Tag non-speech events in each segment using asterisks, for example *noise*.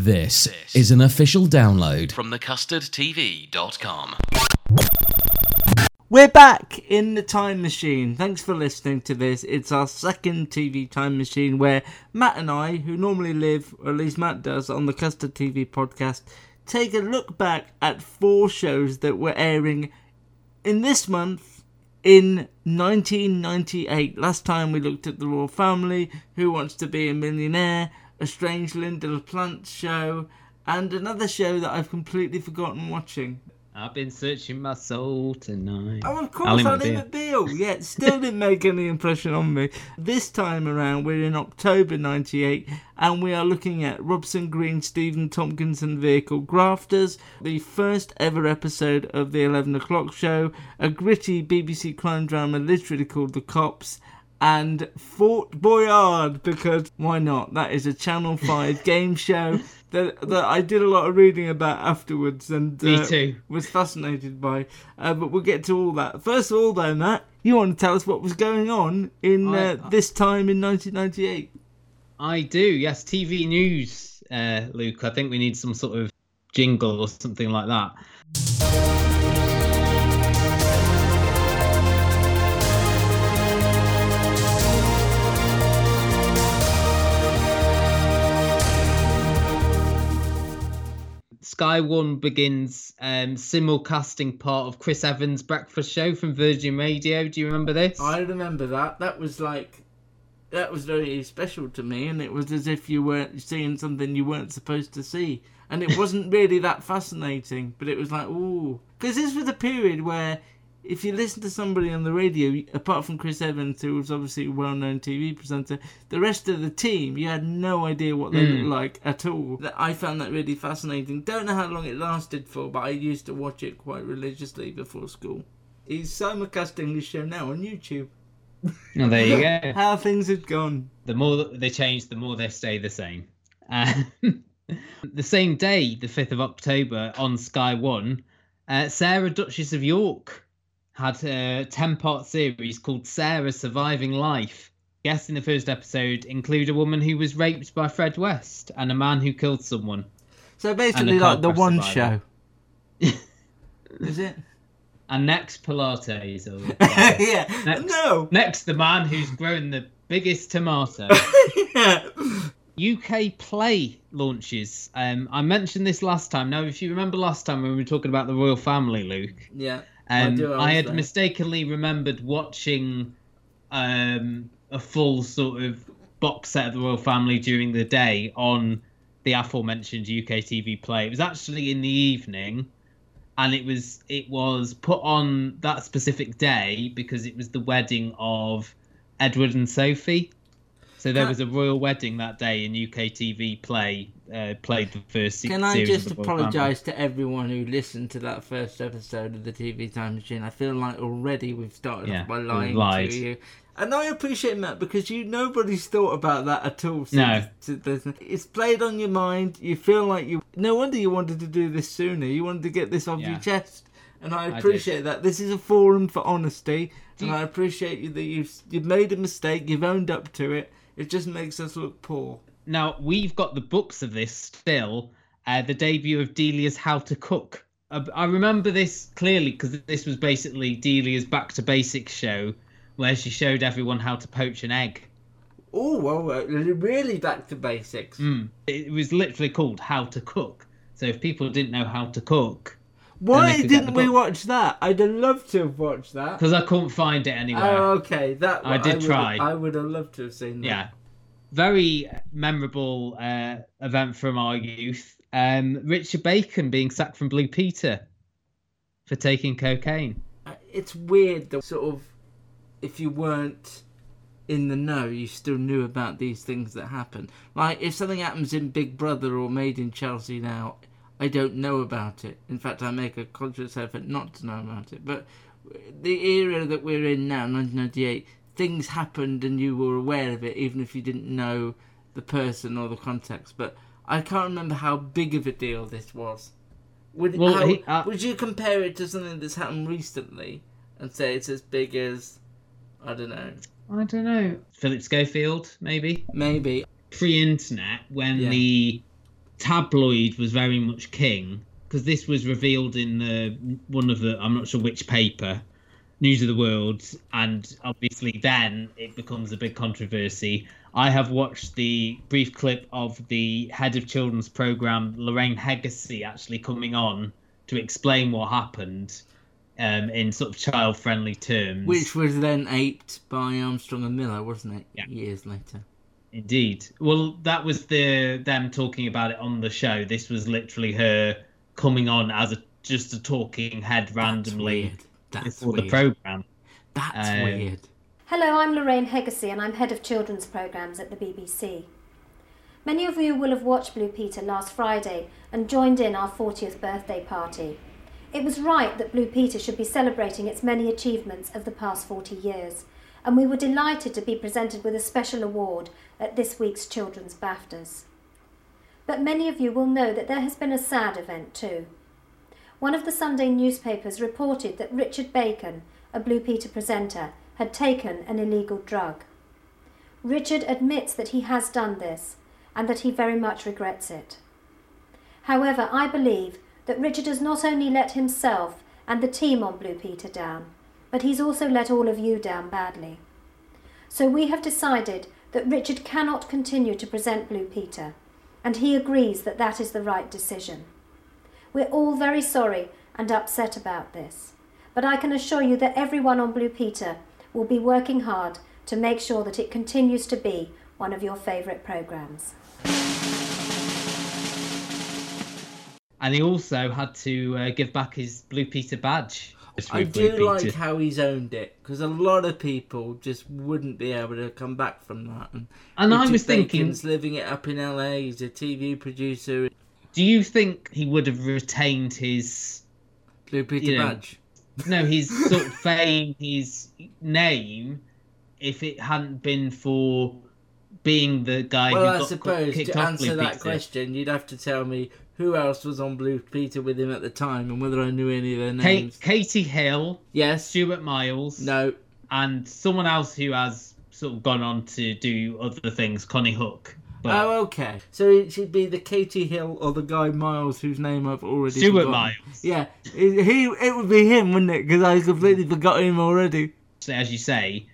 This is an official download from thecustardtv.com. We're back in the time machine. Thanks for listening to this. It's our second TV time machine where Matt and I, who normally live, or at least Matt does, on the Custard TV podcast, take a look back at four shows that were airing in this month in 1998. Last time we looked at The Royal Family, Who Wants to Be a Millionaire, A Strange Lynda La Plante show, and another show that I've completely forgotten watching. I've been searching my soul tonight. Oh, of course, Ally McBeal. McBeal. Yeah, it still didn't make any impression on me. This time around, we're in October 98, and we are looking at Robson Green, Stephen Tompkinson vehicle Grafters, the first ever episode of the 11 o'clock show, a gritty BBC crime drama literally called The Cops, and Fort Boyard, because why not? That is a Channel 5 *laughs* game show. That, that I did a lot of reading about afterwards and uh, was fascinated by. Uh, but we'll get to all that. First of all, though, Matt, you want to tell us what was going on in I- uh, this time in 1998? I do, yes. TV news, uh, Luke. I think we need some sort of jingle or something like that. Sky One begins um, simulcasting part of Chris Evans' breakfast show from Virgin Radio. Do you remember this? I remember that. That was like. That was very special to me, and it was as if you weren't seeing something you weren't supposed to see. And it wasn't *laughs* really that fascinating, but it was like, ooh. Because this was a period where if you listen to somebody on the radio, apart from Chris Evans, who was obviously a well known TV presenter, the rest of the team, you had no idea what they looked like at all. I found that really fascinating. Don't know how long it lasted for, but I used to watch it quite religiously before school. He's simulcasting this show now on YouTube. Oh, there you go. *laughs* How things had gone. the more they change, the more they stay the same. Um, *laughs* the same day, the 5th of October, on Sky One, uh, Sarah Duchess of York had a 10 part series called Sarah Surviving Life. Guests in the first episode include a woman who was raped by Fred West and a man who killed someone. So basically, like the one survivor. show. *laughs* Is it? And next, Pilates. *laughs* Or, yeah. Next. No. next, the man who's grown the biggest tomato. *laughs* yeah. UK Play launches. Um, I mentioned this last time. Now, if you remember last time when we were talking about the royal family, Luke, Yeah. Um, I I, had mistakenly remembered watching um, a full sort of box set of the royal family during the day on the aforementioned UK TV Play. It was actually in the evening, and it was it was put on that specific day because it was the wedding of Edward and Sophie. So there was a royal wedding that day in UK TV Play. Uh, played the first Can I just of the royal family. apologise to everyone who listened to that first episode of the TV Time Machine? I feel like already we've started Yeah, off by lying lied. to you. And I appreciate that because you nobody's thought about that at all. Since, No. it's played on your mind. You feel like you. No wonder you wanted to do this sooner. You wanted to get this off Yeah. your chest, and I appreciate that. This is a forum for honesty, and you- I appreciate you that you've you've made a mistake. You've owned up to it. It just makes us look poor. Now we've got the books of this still. Uh, the debut of Delia's How to Cook. Uh, I remember this clearly because this was basically Delia's Back to Basics show, where she showed everyone how to poach an egg. Oh, well, uh, really back to basics. Mm. It was literally called How to Cook. So if people didn't know how to cook, Why they could get didn't we watch that? I'd have loved to have watched that. because I couldn't find it anywhere. Oh, okay. That I did would- try. I would have loved to have seen that. Yeah. Very memorable uh, event from our youth. Um, Richard Bacon being sacked from Blue Peter for taking cocaine. Uh, It's weird that sort of, if you weren't in the know, you still knew about these things that happen. Like if something happens in Big Brother or Made in Chelsea now, I don't know about it. In fact, I make a conscious effort not to know about it. But the era that we're in now, 1998, things happened and you were aware of it, even if you didn't know the person or the context. But I can't remember how big of a deal this was. Would, Well, how- he- uh, would you compare it to something that's happened recently and say it's as big as, I don't know, I don't know. Philip Schofield, maybe? maybe. Pre internet, when Yeah. the tabloid was very much king, because this was revealed in the one of the, I'm not sure which paper, News of the World, and obviously then it becomes a big controversy. I have watched the brief clip of the head of children's program, Lorraine Heggessey, actually coming on to explain what happened um, in sort of child friendly terms. Which was then aped by Armstrong and Miller, wasn't it? Yeah. Years later. Indeed. Well, that was the them talking about it on the show. This was literally her coming on as a just a talking head randomly Weird. That's before weird. the program. That's Um, weird. Hello, I'm Lorraine Heggessey and I'm head of children's programmes at the BBC. Many of you will have watched Blue Peter last Friday and joined in our 40th birthday party. It was right that Blue Peter should be celebrating its many achievements of the past 40 years, and we were delighted to be presented with a special award at this week's Children's BAFTAs. But many of you will know that there has been a sad event too. One of the Sunday newspapers reported that Richard Bacon, a Blue Peter presenter, had taken an illegal drug. Richard admits that he has done this and that he very much regrets it. However, I believe that Richard has not only let himself and the team on Blue Peter down, but he's also let all of you down badly. So we have decided that Richard cannot continue to present Blue Peter, and he agrees that that is the right decision. We're all very sorry and upset about this, but I can assure you that everyone on Blue Peter will be working hard to make sure that it continues to be one of your favourite programmes. And he also had to uh, give back his Blue Peter badge. I do like Peter. how he's owned it because a lot of people just wouldn't be able to come back from that. And, And I Richard was thinking- Bacon's living it up in LA. He's a TV producer. Do you think he would have retained his Blue Peter You know, badge. no his *laughs* sort of fame, his name, if it hadn't been for being the guy Well, who I got suppose kicked to off answer Blue that Peter? question, you'd have to tell me who else was on Blue Peter with him at the time and whether I knew any of their names. Katie Hill, Yes. Stuart Miles, No. and someone else who has sort of gone on to do other things, Konnie Huq. But Oh, okay. So it should be the Katie Hill or the guy Miles, whose name I've already Stuart forgotten. Miles. Yeah, it, he it would be him, wouldn't it? Because I completely forgot him already. so as you say,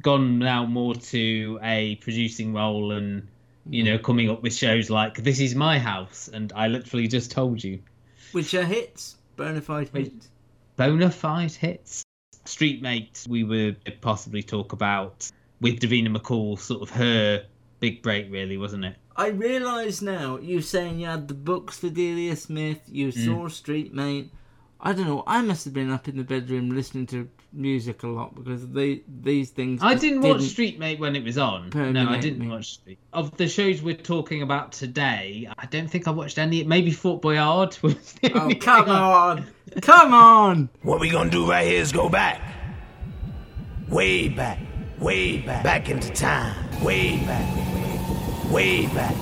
gone now more to a producing role and you know coming up with shows like This Is My House and I literally just told you Which are hits, bona fide hits. bona fide hits. Street Mates we would possibly talk about with Davina McCall, sort of her big break, really, wasn't it? I realise now, you saying you had the books for Delia Smith, you Mm. saw Street Mate. I don't know, I must have been up in the bedroom listening to music a lot because they these things. I just didn't watch Street Mate when it was on. No, I didn't me. watch Street. Of the shows we're talking about today, I don't think I watched any. Maybe Fort Boyard. *laughs* was Oh, come on! Come on! What we gonna do right here is go back. Way back. Way back. Back into time. Way back. Way back.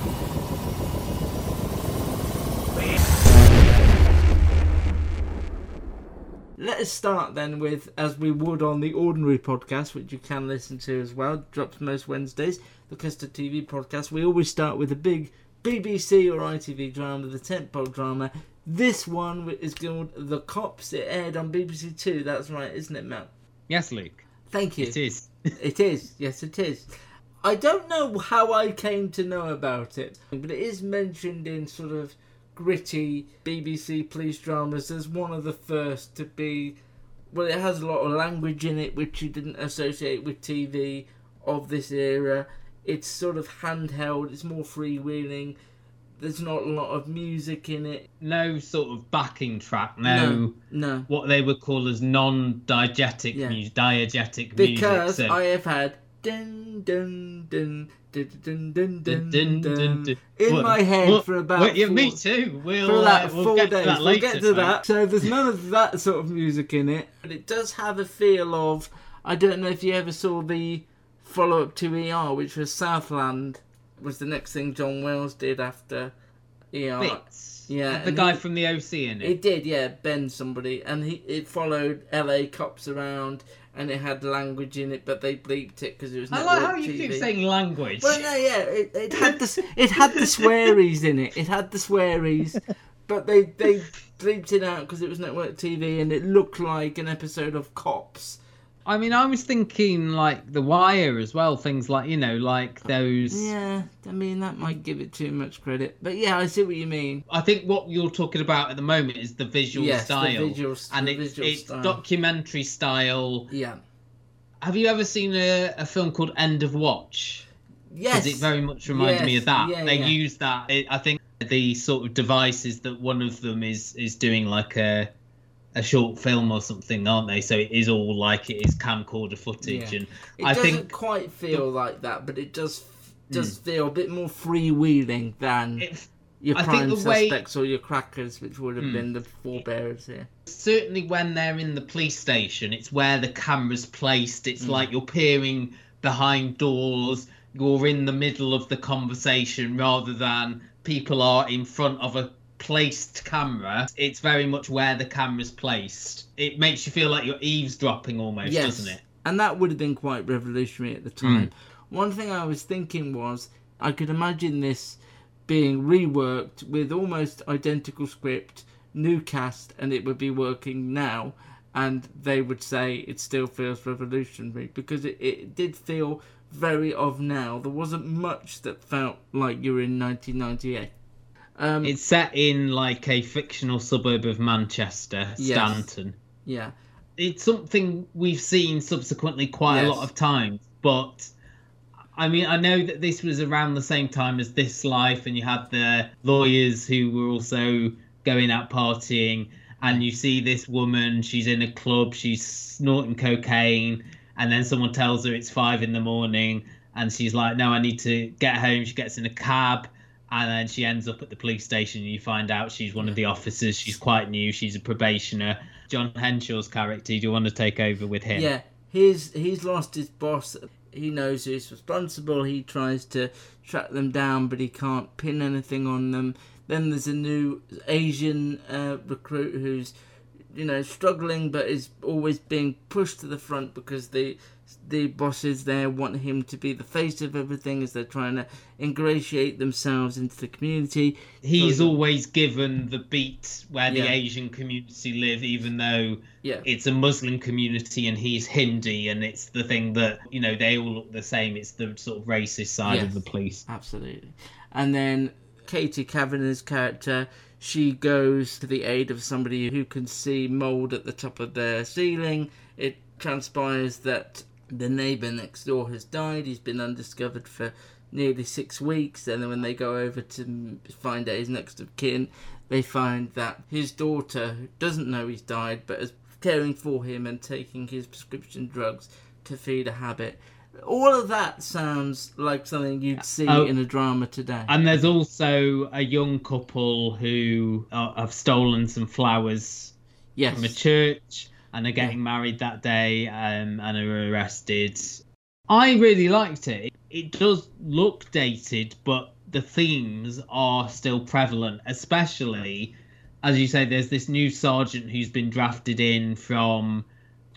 Let us start then with, as we would on the ordinary podcast, which you can listen to as well, drops most Wednesdays, the Custard TV podcast. We always start with a big BBC or ITV drama, the tentpole drama. This one is called The Cops. It aired on BBC Two. That's right, isn't it, Mel? Yes, Luke. Thank you. It is. *laughs* It is. Yes, it is. I don't know how I came to know about it, but it is mentioned in sort of gritty BBC police dramas as one of the first to be. Well, it has a lot of language in it which you didn't associate with TV of this era. It's sort of handheld, it's more freewheeling. There's not a lot of music in it. No sort of backing track. No, No, no. what they would call as non-diegetic Yeah. music, diegetic Because music. so- I have had dun dun dun dun dun dun dun, Dun, dun, dun, dun. in What- my head what- for about what- yeah, four, me too. We'll, for uh, we'll four get days. to that we'll get to that. So there's none of that sort of music in it, but it does have a feel of. I don't know if you ever saw the follow-up to ER, which was Southland, was the next thing John Wells did after ER. Bits. Yeah, the guy he- from the OC in it. It did, yeah, Ben somebody, and he it followed LA cops around, and it had language in it, but they bleeped it because it was. I like how you keep saying language. Well, no, yeah, it, it had the *laughs* it had the swearies in it. It had the swearies, but they they bleeped it out because it was network TV, and it looked like an episode of Cops. I mean, I was thinking like The Wire as well. Things like you know, like those. Yeah, I mean that might give it too much credit, but yeah, I see what you mean. I think what you're talking about at the moment is the visual Yes, the style, visual- and the it's, visual it's style. documentary style. Yeah. Have you ever seen a, a film called End of Watch? Yes. Because it very much reminds me of that. yeah, they yeah. use that. It, I think the sort of devices that one of them is is doing like a a short film or something, aren't they? So it is all like it is camcorder footage, Yeah. and It I doesn't think quite feel like that, but it does does feel a bit more freewheeling than it, your I prime the way- Hmm. suspects or your crackers, which would have been the forebearers here. certainly when they're in the police station, it's where the camera's placed. It's like you're peering behind doors. You're in the middle of the conversation rather than people are in front of a placed camera. It's very much where the camera's placed. It makes you feel like you're eavesdropping almost, yes, doesn't it? and that would have been quite revolutionary at the time. Hmm. One thing I was thinking was I could imagine this being reworked with almost identical script, new cast, and it would be working now. And they would say it still feels revolutionary because it, it did feel very of now. There wasn't much that felt like you were in 1998. Um, It's set in like a fictional suburb of Manchester, Yes. Stanton. yeah, it's something we've seen subsequently quite a lot of times but i mean i know that this was around the same time as this life and you had the lawyers who were also going out partying and you see this woman she's in a club she's snorting cocaine and then someone tells her it's five in the morning and she's like no i need to get home she gets in a cab and then she ends up at the police station and you find out she's one of the officers she's quite new she's a probationer john henshaw's character do you want to take over with him Yeah, he's he's lost his boss. He knows who's responsible. He tries to track them down, but he can't pin anything on them. Then there's a new Asian uh, recruit who's, you know, struggling, but is always being pushed to the front because the the bosses there want him to be the face of everything as they're trying to ingratiate themselves into the community. he's So- always given the beat where the Yeah. asian community live even though Yeah. it's a muslim community and he's hindi and it's the thing that you know they all look the same it's the sort of racist side Yes. of the police Absolutely. And then Katie Kavanagh's character, she goes to the aid of somebody who can see mould at the top of their ceiling. It transpires that the neighbour next door has died. He's been undiscovered for nearly six weeks. And then when they go over to find out his next of kin, they find that his daughter, doesn't know he's died, but is caring for him and taking his prescription drugs to feed a habit. All of that sounds like something you'd see Oh. in a drama today. and there's also a young couple who uh, have stolen some flowers yes. from a church and are getting married that day um, and are arrested. I really liked it. It does look dated, but the themes are still prevalent, especially as you say, there's this new sergeant who's been drafted in from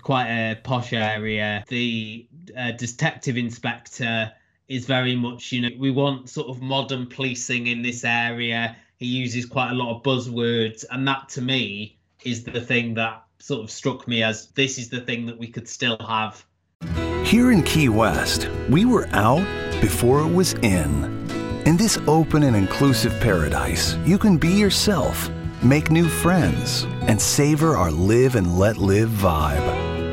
quite a posh area. The uh, detective inspector is very much, you know, we want sort of modern policing in this area. He uses quite a lot of buzzwords, and that to me is the thing that sort of struck me as this is the thing that we could still have. Here in Key West, we were out before it was in. In this open and inclusive paradise, you can be yourself, make new friends, and savor our live and let live vibe.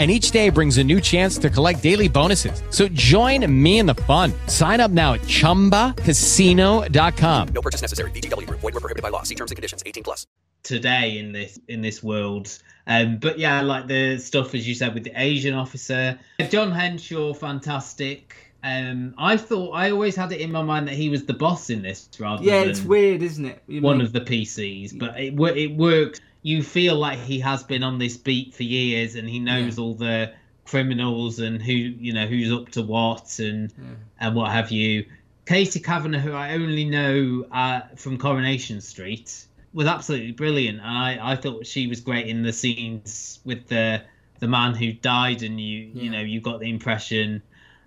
and each day brings a new chance to collect daily bonuses. So join me in the fun. Sign up now at ChumbaCasino.com. No purchase necessary. VGW. Void were prohibited by law. See terms and conditions. 18 plus. Today in this in this world, um, but yeah, like the stuff as you said with the Asian officer, John Henshaw, fantastic. Um, I thought I always had it in my mind that he was the boss in this rather Yeah, than it's weird, isn't it? You one mean- of the PCs, but it wo- it works. You feel like he has been on this beat for years, and he knows all the criminals and who you know who's up to what and and what have you. Katie Kavanagh, who I only know uh, from Coronation Street, was absolutely brilliant, and I, I thought she was great in the scenes with the the man who died, and you you know you got the impression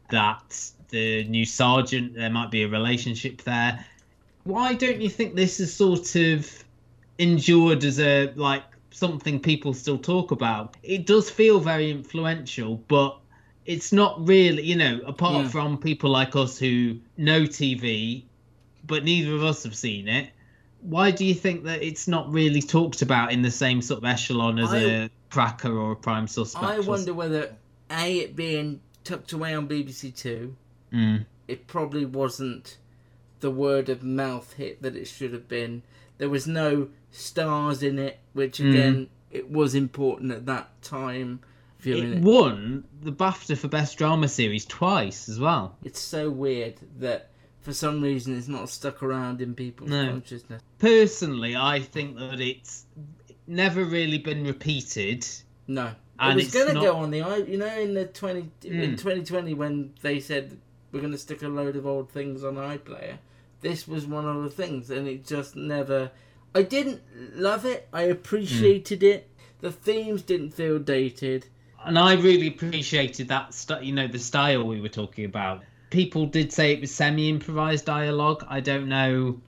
that the new sergeant there might be a relationship there. Why don't you think this is sort of endured as a like something people still talk about? It does feel very influential, but it's not really, you know, apart Yeah. from people like us who know TV, but neither of us have seen it. Why do you think that it's not really talked about in the same sort of echelon as I- a cracker or a prime suspect? I wonder whether a it being tucked away on BBC Two, Mm. it probably wasn't the word of mouth hit that it should have been. There was no stars in it, which Mm. again it was important at that time. Viewing It it, won the BAFTA for Best Drama Series twice as well. it's so weird that for some reason it's not stuck around in people's No. consciousness. Personally, I think that it's never really been repeated. No, And it was going to not- go on the i. You know, in the twenty in Mm. twenty twenty when they said we're going to stick a load of old things on iPlayer, this was one of the things, and it just never. I didn't love it. I appreciated Mm. it. The themes didn't feel dated. and I really appreciated that. St- you know, the style we were talking about. People did say it was semi-improvised dialogue. I don't know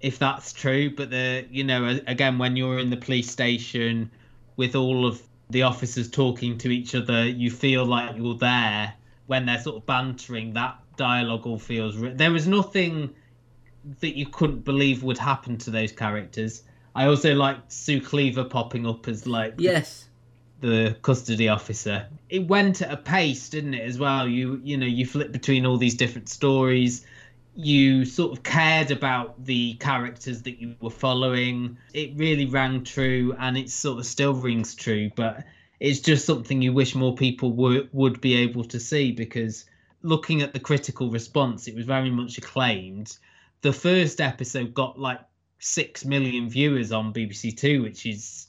if that's true, but the you know again when you're in the police station with all of the officers talking to each other, you feel like you're there when they're sort of bantering. That dialogue all feels. Re- there was nothing that you couldn't believe would happen to those characters. I also liked Sue Cleaver popping up as like Yes, the custody officer. It went at a pace, didn't it, as well? You you know, you flip between all these different stories. You sort of cared about the characters that you were following. It really rang true and it sort of still rings true, but it's just something you wish more people would would be able to see because looking at the critical response, it was very much acclaimed. The first episode got like 6 million viewers on BBC 2, which is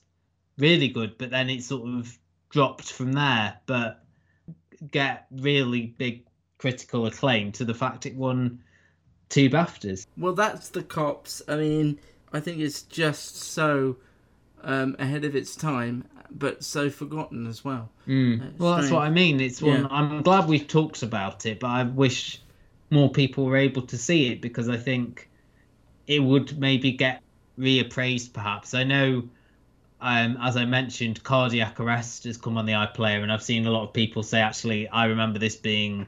really good, but then it sort of dropped from there. But get really big critical acclaim to the fact it won two BAFTAs. well, that's the cops. I mean, I think it's just so um, ahead of its time, but so forgotten as well. Mm. Well, that's what I mean. It's one. Yeah. I'm glad we've talked about it, but I wish more people were able to see it because I think it would maybe get reappraised. Perhaps I know, um, as I mentioned, cardiac arrest has come on the iPlayer, and I've seen a lot of people say actually I remember this being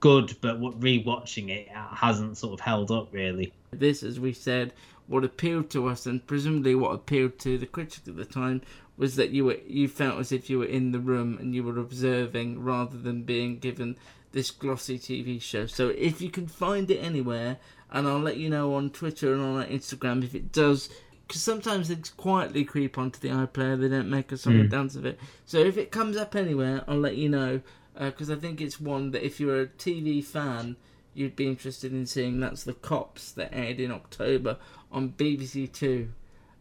good, but what rewatching it hasn't sort of held up really. this, as we said, what appealed to us, and presumably what appealed to the critics at the time, was that you were you felt as if you were in the room and you were observing rather than being given this glossy TV show. So if you can find it anywhere, and I'll let you know on Twitter and on Instagram if it does. Because sometimes they quietly creep onto the iPlayer, they don't make a song and Mm. dance of it. So if it comes up anywhere, I'll let you know. Because I think it's one that if you're a TV fan, you'd be interested in seeing. That's The Cops that aired in October on BBC Two.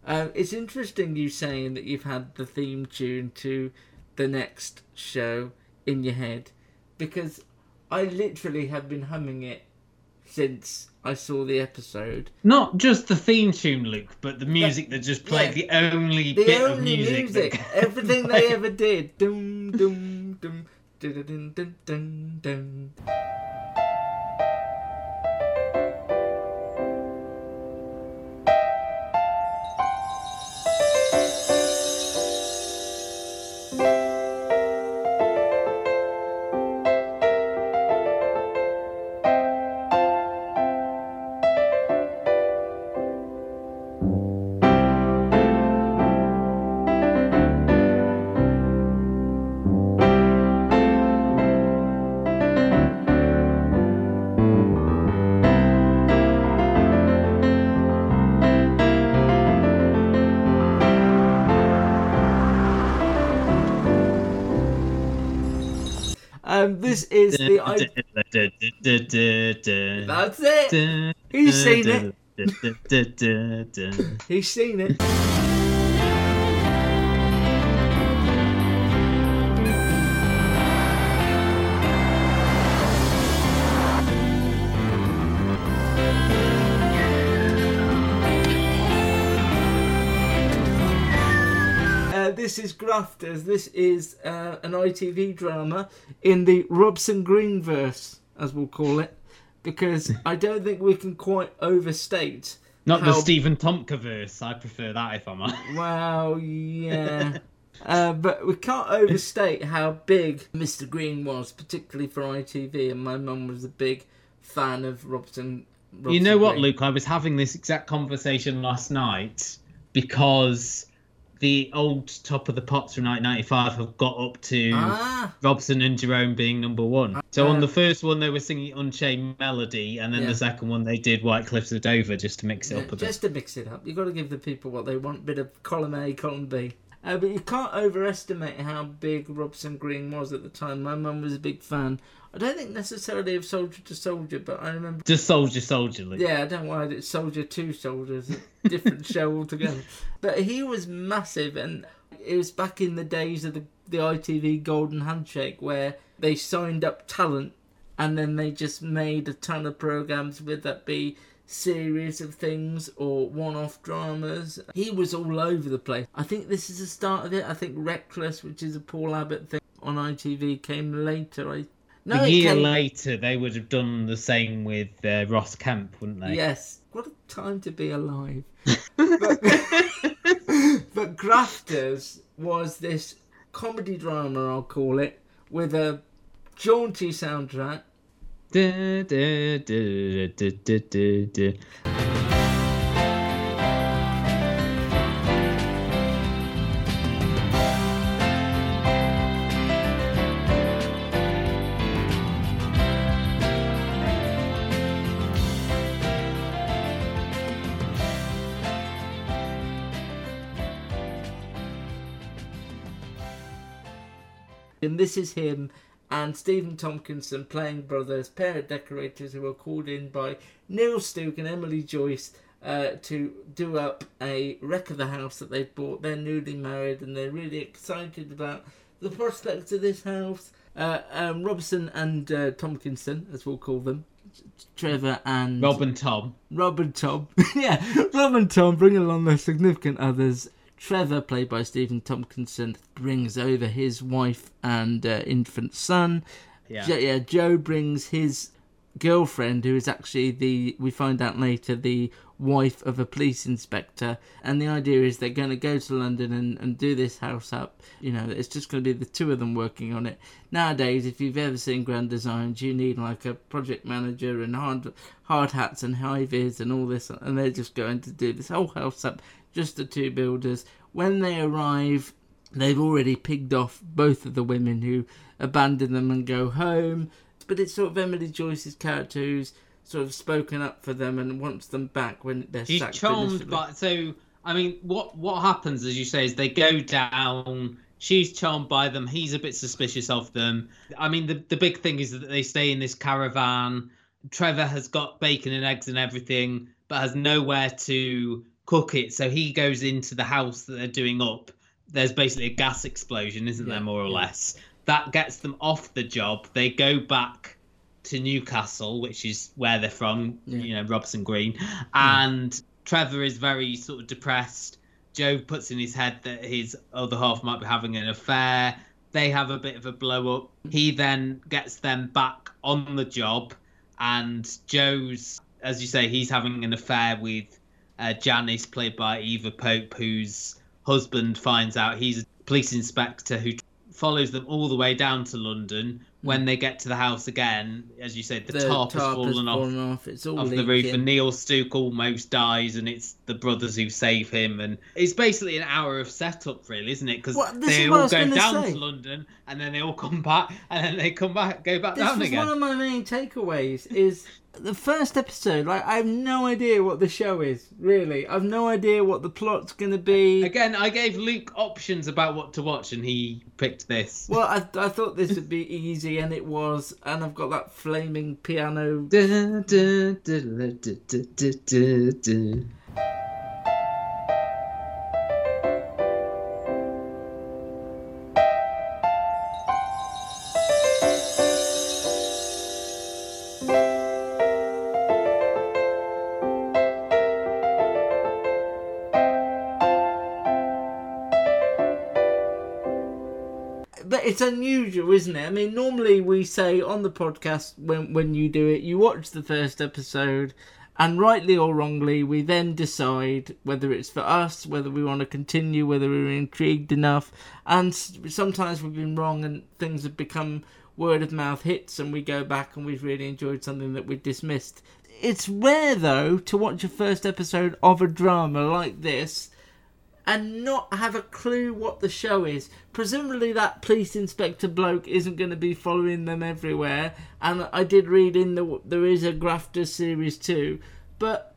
Um, it's interesting you saying that you've had the theme tune to the next show in your head because I literally have been humming it since I saw the episode. Not just the theme tune, Luke, but the music that just played. yeah. The only The bit only of music. music, *laughs* everything they ever did. Dum dum dum dun dun dun dun dun. Um, this is the. I, that's it. He's seen it. *laughs* He's seen it. This is Grafters. This is uh, an ITV drama in the Robson Green verse, as we'll call it, because *laughs* I don't think we can quite overstate. Not the Stephen Tomka verse. I prefer that if I'm honest. Well, yeah. *laughs* Uh, but we can't overstate how big Mr. Green was, particularly for ITV, and my mum was a big fan of Robson. You Robson know what, Luke? I was having this exact conversation last night because the old Top of the Pops from 1995 have got up to Ah. Robson and Jerome being number one. So Ah. on the first one, they were singing Unchained Melody, and then Yeah. the second one, they did White Cliffs of Dover just to mix it Yeah, up a bit. just to mix it up. You've got to give the people what they want. Bit of column A, column B. Uh, but you can't overestimate how big Robson Green was at the time. My mum was a big fan. I don't think necessarily of Soldier to Soldier, but I remember. Just Soldier Soldier, Luke. Yeah, I don't know why it's Soldier to Soldiers, a different *laughs* show altogether. But he was massive, and it was back in the days of the, the ITV Golden Handshake where they signed up talent and then they just made a ton of programs, whether that be series of things or one-off dramas. He was all over the place. I think this is the start of it. I think Reckless, which is a Paul Abbott thing on ITV, came later. I no, a year came- later, they would have done the same with uh, Ross Kemp, wouldn't they? Yes. What a time to be alive. *laughs* but, *laughs* but Grafters was this comedy drama, I'll call it, with a jaunty soundtrack. And this is him and Stephen Tompkinson playing brothers, pair of decorators who were called in by Neil Stuke and Emily Joyce uh, to do up a wreck of the house that they've bought. They're newly married and they're really excited about the prospects of this house. Uh, um, Robson and uh, Tompkinson, as we'll call them, Trevor and Rob and Tom. Rob and Tom. *laughs* yeah, Rob and Tom bring along their significant others. Trevor, played by Stephen Tompkinson, brings over his wife and uh, infant son. Yeah. Jo- yeah, Joe brings his girlfriend, who is actually the, we find out later, the wife of a police inspector. And the idea is they're going to go to London and, and do this house up. You know, it's just going to be the two of them working on it. Nowadays, if you've ever seen Grand Designs, you need like a project manager and hard, hard hats and high vis and all this. And they're just going to do this whole house up, just the two builders. When they arrive, they've already pigged off both of the women who abandon them and go home. But it's sort of Emily Joyce's character who's sort of spoken up for them and wants them back when they're She's sacked. charmed by. So, I mean, what what happens, as you say, is they go down. She's charmed by them. He's a bit suspicious of them. I mean, the the big thing is that they stay in this caravan. Trevor has got bacon and eggs and everything, but has nowhere to cook it. So he goes into the house that they're doing up. There's basically a gas explosion, isn't there, more or less? That gets them off the job. They go back to Newcastle, which is where they're from, you know, Robson Green. Hmm. And Trevor is very sort of depressed. Joe puts in his head that his other half might be having an affair. They have a bit of a blow up. He then gets them back on the job, and Joe's, as you say, he's having an affair with uh, Janice, played by Eva Pope, whose husband finds out he's a police inspector who follows them all the way down to London. When they get to the house again, as you said, the, The tarp, has tarp has fallen off, fallen off, it's all off the roof, and Neil Stuke almost dies, and it's the brothers who save him, and it's basically an hour of setup, really, isn't it? Because they all go down say. to London, and then they all come back, and then they come back, go back This down was again. one of my main takeaways. Is the first episode? Like, I have no idea what the show is. Really, I've no idea what the plot's gonna be. Again, I gave Luke options about what to watch, and he picked this. Well, I, I thought this would be easy, and it was. And I've got that flaming piano. But it's unusual, isn't it? I mean, normally we say on the podcast when when you do it, you watch the first episode, and rightly or wrongly, we then decide whether it's for us, whether we want to continue, whether we're intrigued enough. And sometimes we've been wrong, and things have become word of mouth hits, and we go back and we've really enjoyed something that we dismissed. It's rare though to watch a first episode of a drama like this and not have a clue what the show is. Presumably, that police inspector bloke isn't going to be following them everywhere. And I did read in the there is a Grafters series too, but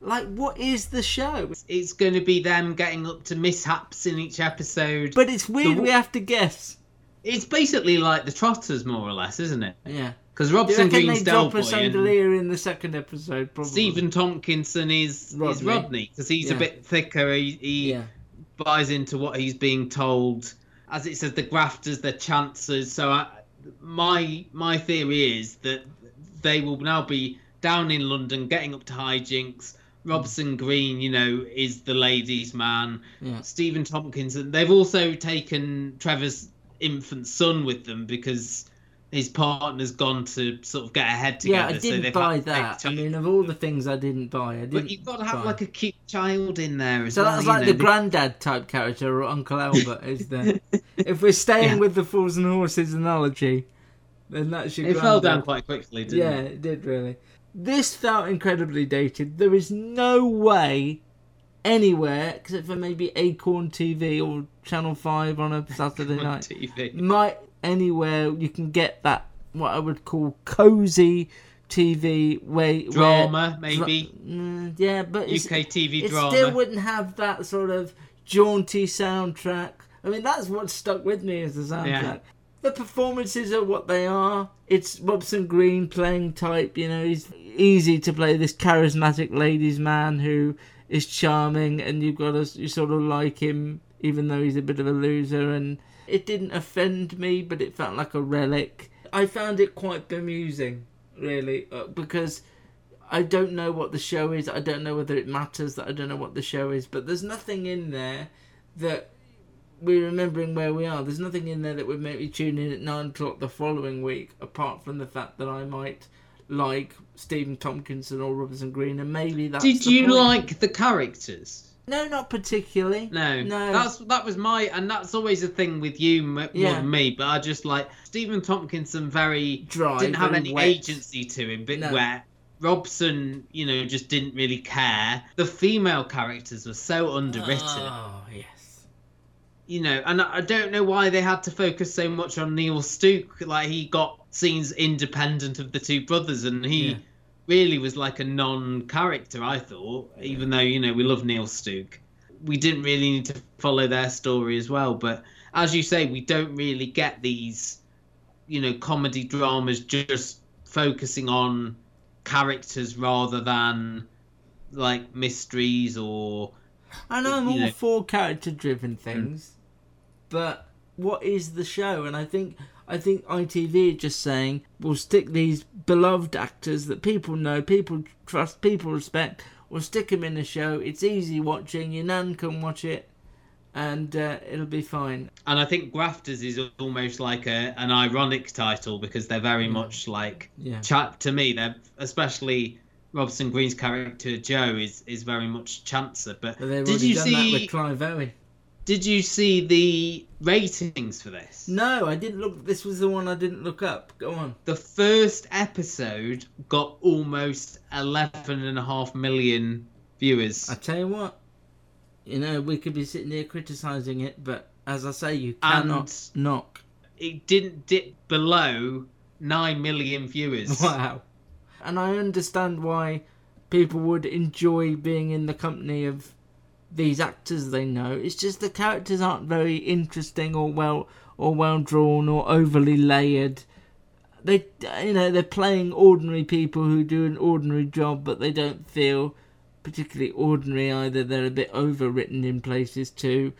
like, what is the show? It's going to be them getting up to mishaps in each episode. But it's weird. The- we have to guess. It's basically like the Trotters, more or less, isn't it? Yeah. Because Do you Robson Green's Delboy and chandelier in the second episode? Probably. Stephen Tompkinson is is Rodney. Rodney because he's a bit thicker. He, he buys into what he's being told. As it says, the grafters, the chancers. So I, my my theory is that they will now be down in London, getting up to hijinks. Robson mm. Green, you know, is the ladies' man. Yeah. Stephen Tompkinson. They've also taken Trevor's infant son with them because his partner's gone to sort of get ahead together. Yeah, I so didn't they've buy had to take that. I mean, of all the things I didn't buy, I didn't. but you've got to have buy. like a cute child in there as So well. that's like know, the granddad type character or Uncle Albert, *laughs* is there? if we're staying Yeah. with the fools and horses analogy, then that's your It fell down quite quickly, didn't yeah, it? Yeah, it did really. This felt incredibly dated. There is no way anywhere, except for maybe Acorn TV or Channel 5 on a *laughs* Saturday night, TV. might anywhere you can get that, what I would call cozy TV where Drama, where, maybe. Mm, yeah, but UK TV it drama. still wouldn't have that sort of jaunty soundtrack. I mean, that's what stuck with me as the soundtrack. Yeah. The performances are what they are. It's Robson Green playing type, you know, he's easy to play this charismatic ladies' man who is charming and you've got to, you sort of like him even though he's a bit of a loser and it didn't offend me but it felt like a relic. I found it quite bemusing, really, uh, because I don't know what the show is. I don't know whether it matters that I don't know what the show is, but there's nothing in there that we're remembering where we are. There's nothing in there that would make me tune in at nine o'clock the following week, apart from the fact that I might like Stephen Tompkinson or Robinson Green, and maybe that's. Did you point. like the characters? No, not particularly. No, No. That's that was my, and that's always a thing with you more Yeah. than me. But I just like Stephen Tompkinson. Very Dry, didn't have any wet. agency to him, but No. where Robson, you know, just didn't really care. The female characters were so underwritten. Oh yes. you know, and I don't know why they had to focus so much on Neil Stuke. Like he got scenes independent of the two brothers, and he Yeah. Really was like a non-character. I thought, even though you know we love Neil Stuke, we didn't really need to follow their story as well. But as you say, we don't really get these, you know, comedy dramas just focusing on characters rather than like mysteries or And I'm you all know- for character-driven things, but what is the show? And I think I think ITV are just saying we'll stick these beloved actors that people know, people trust, people respect. We'll stick them in a show. It's easy watching. Your nan can watch it, and uh, it'll be fine. And I think Grafters is almost like a, an ironic title because they're very much like Yeah. chat to me. They're especially Robson Green's character Joe is is very much Chancer. But, But they've did already you done see? that with Clive Owen. Did you see the ratings for this? No, I didn't look. This was the one I didn't look up. Go on. The first episode got almost 11 and a half million viewers. I tell you what, you know, we could be sitting here criticizing it, but as I say, you And- cannot knock. It didn't dip below 9 million viewers. *laughs* Wow. And I understand why people would enjoy being in the company of these actors they know. It's just the characters aren't very interesting or well or well drawn or overly layered. They you know, they're playing ordinary people who do an ordinary job but they don't feel particularly ordinary either. They're a bit overwritten in places too.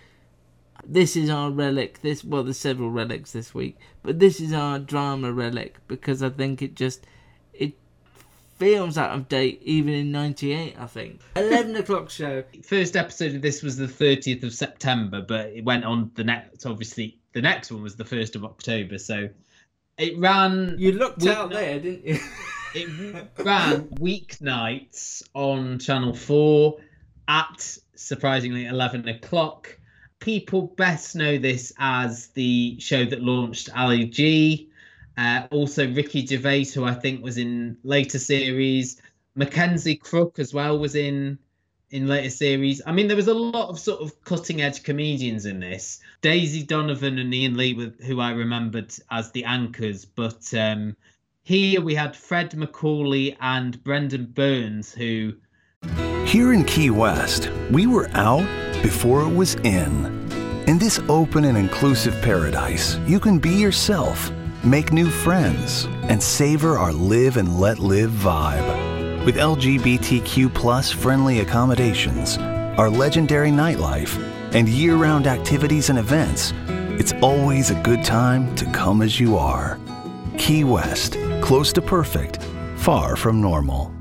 This is our relic. This well, there's several relics this week, but this is our drama relic because I think it just feels out of date even in '98. I think eleven o'clock show. First episode of this was the 30th of September, but it went on the next. Obviously, the next one was the 1st of October. So it ran. You looked out there, didn't you? *laughs* It ran weeknights on Channel 4 at surprisingly 11 o'clock. People best know this as the show that launched Ali G. Uh, also, Ricky Gervais, who I think was in later series. Mackenzie Crook as well was in in later series. I mean, there was a lot of sort of cutting edge comedians in this. Daisy Donovan and Iain Lee, were, who I remembered as the anchors, but um, here we had Fred Macaulay and Brendan Burns, who Here in Key West, we were out before it was in. In this open and inclusive paradise, you can be yourself, make new friends, and savor our live and let live vibe. With LGBTQ plus friendly accommodations, our legendary nightlife, and year round activities and events, it's always a good time to come as you are. Key West, close to perfect, far from normal.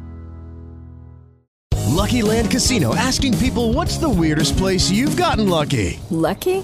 Lucky Land Casino asking people what's the weirdest place you've gotten lucky? Lucky?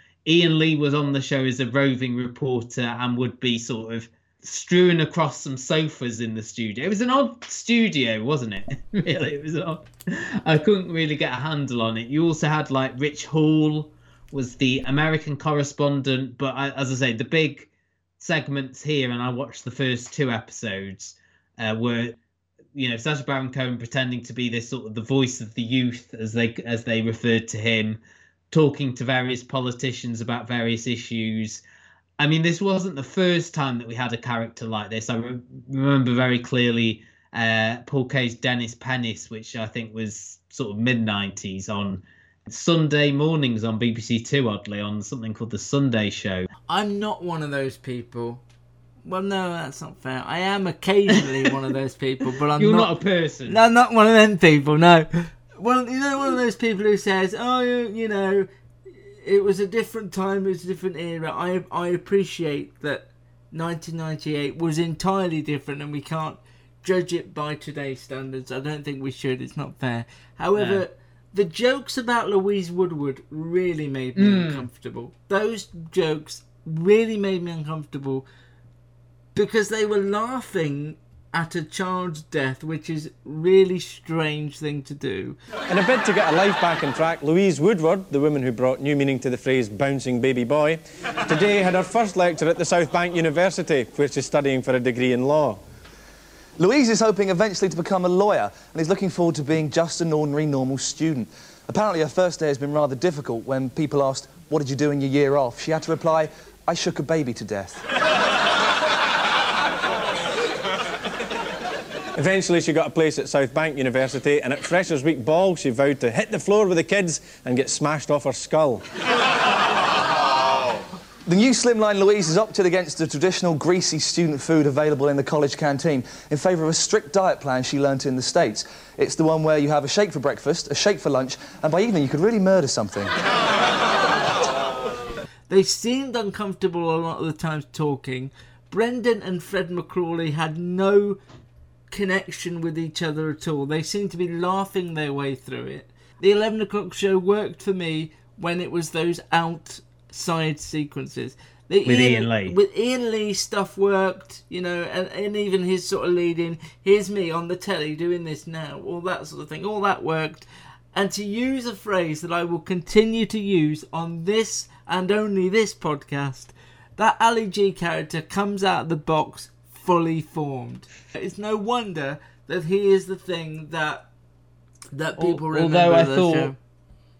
Iain Lee was on the show as a roving reporter and would be sort of strewn across some sofas in the studio. It was an odd studio, wasn't it? *laughs* really, it was odd. I couldn't really get a handle on it. You also had like Rich Hall was the American correspondent, but I, as I say, the big segments here, and I watched the first two episodes, uh, were you know Sacha Baron Cohen pretending to be this sort of the voice of the youth as they as they referred to him, talking to various politicians about various issues. I mean, this wasn't the first time that we had a character like this. I re- remember very clearly uh, Paul Kaye's Dennis Pennis, which I think was sort of mid '90s on Sunday mornings on BBC Two, oddly on something called the Sunday Show. I'm not one of those people. Well, no, that's not fair. I am occasionally one of those people, but I'm You're not, not a person. No, I'm not one of them people. No. Well, you know, one of those people who says, "Oh, you, know, it was a different time, it was a different era." I I appreciate that 1998 was entirely different, and we can't judge it by today's standards. I don't think we should. It's not fair. However. No. The jokes about Louise Woodward really made me Mm. uncomfortable. Those jokes really made me uncomfortable because they were laughing at a child's death, which is really strange thing to do. In a bid to get her life back on track, Louise Woodward, the woman who brought new meaning to the phrase bouncing baby boy, today had her first lecture at the South Bank University, where she's studying for a degree in law. Louise is hoping eventually to become a lawyer and is looking forward to being just an ordinary, normal student. Apparently, her first day has been rather difficult when people asked, What did you do in your year off? She had to reply, I shook a baby to death. *laughs* Eventually, she got a place at South Bank University, and at Freshers' Week ball, she vowed to hit the floor with the kids and get smashed off her skull. The new Slimline Louise has opted against the traditional greasy student food available in the college canteen in favour of a strict diet plan she learnt in the States. It's the one where you have a shake for breakfast, a shake for lunch, and by evening you could really murder something. They seemed uncomfortable a lot of the times talking. Brendan and Fred Macaulay had no connection with each other at all. They seemed to be laughing their way through it. The 11 o'clock show worked for me when it was those outside sequences. The With Iain Lee. With Iain Lee, stuff worked, you know, and, and even his sort of leading, here's me on the telly doing this now, all that sort of thing, all that worked. And to use a phrase that I will continue to use on this and only this podcast, that Ali G character comes out of the box fully formed. It's no wonder that he is the thing that that people remember. Although I the thought show.